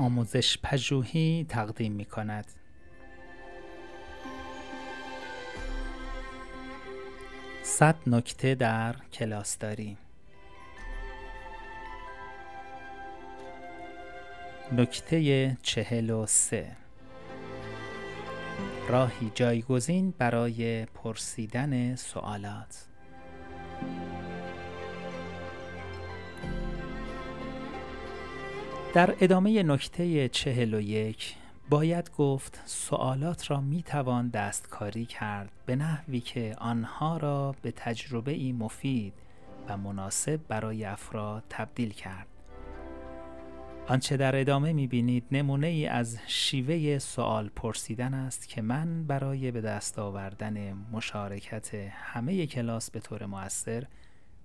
آموزش پژوهی تقدیم می کند. صد نکته در کلاسداری نکته چهل و سه. راهی جایگزین برای پرسیدن سوالات. در ادامه نکته چهل و یک باید گفت سوالات را می توان دستکاری کرد به نحوی که آنها را به تجربه ای مفید و مناسب برای افراد تبدیل کرد. آنچه در ادامه می بینید نمونه ای از شیوه سوال پرسیدن است که من برای به دست آوردن مشارکت همه کلاس به طور مؤثر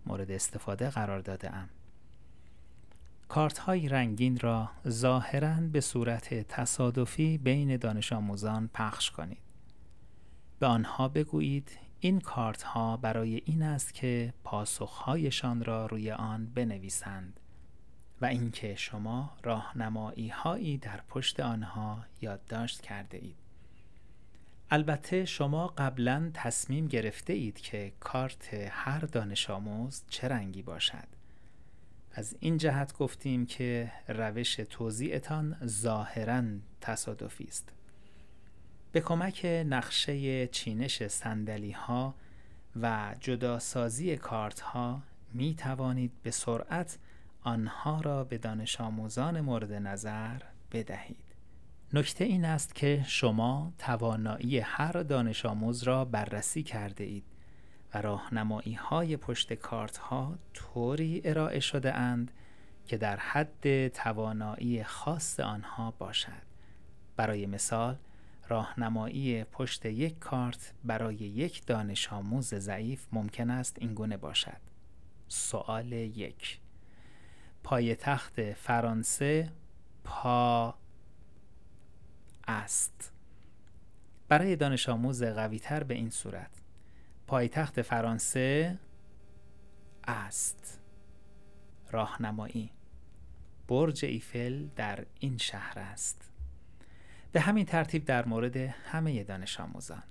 مورد استفاده قرار داده ام. کارت های رنگین را ظاهرا به صورت تصادفی بین دانش آموزان پخش کنید. به آنها بگویید این کارت ها برای این است که پاسخهایشان را روی آن بنویسند و اینکه شما راهنمایی هایی در پشت آنها یادداشت کرده اید. البته شما قبلا تصمیم گرفته اید که کارت هر دانش آموز چه رنگی باشد. از این جهت گفتیم که روش توضیعتان ظاهرا تصادفی است. به کمک نقشه چینش سندلی ها و جداسازی کارت ها می توانید به سرعت آنها را به دانش آموزان مورد نظر بدهید. نکته این است که شما توانایی هر دانش آموز را بررسی کرده اید راهنمایی های پشت کارت ها طوری ارائه شده اند که در حد توانایی خاص آنها باشد. برای مثال راهنمایی پشت یک کارت برای یک دانش آموز ضعیف ممکن است این گونه باشد. سوال یک پایتخت فرانسه پا است برای دانش آموز قوی تر به این صورت پایتخت فرانسه است. راهنمایی. برج ایفل در این شهر است. به همین ترتیب در مورد همه دانش آموزان.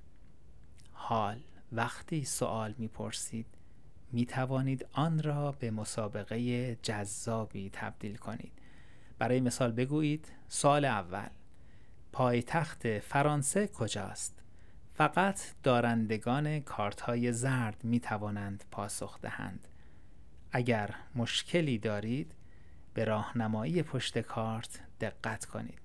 حال وقتی سوال می‌پرسید می توانید آن را به مسابقه جذابی تبدیل کنید. برای مثال بگویید سوال اول پایتخت فرانسه کجاست؟ فقط دارندگان کارت های زرد می توانند پاسخ دهند. اگر مشکلی دارید به راهنمایی پشت کارت دقت کنید.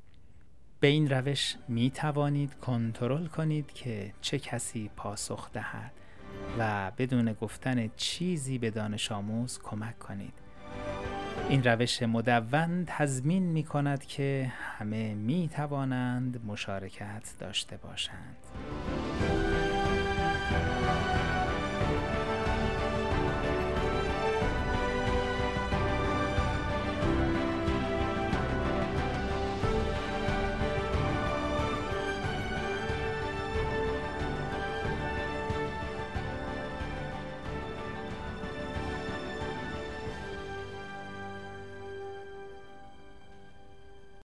به این روش می توانید کنترل کنید که چه کسی پاسخ دهد و بدون گفتن چیزی به دانش آموز کمک کنید. این روش مدون تضمین می کند که همه می توانند مشارکت داشته باشند. Thank you.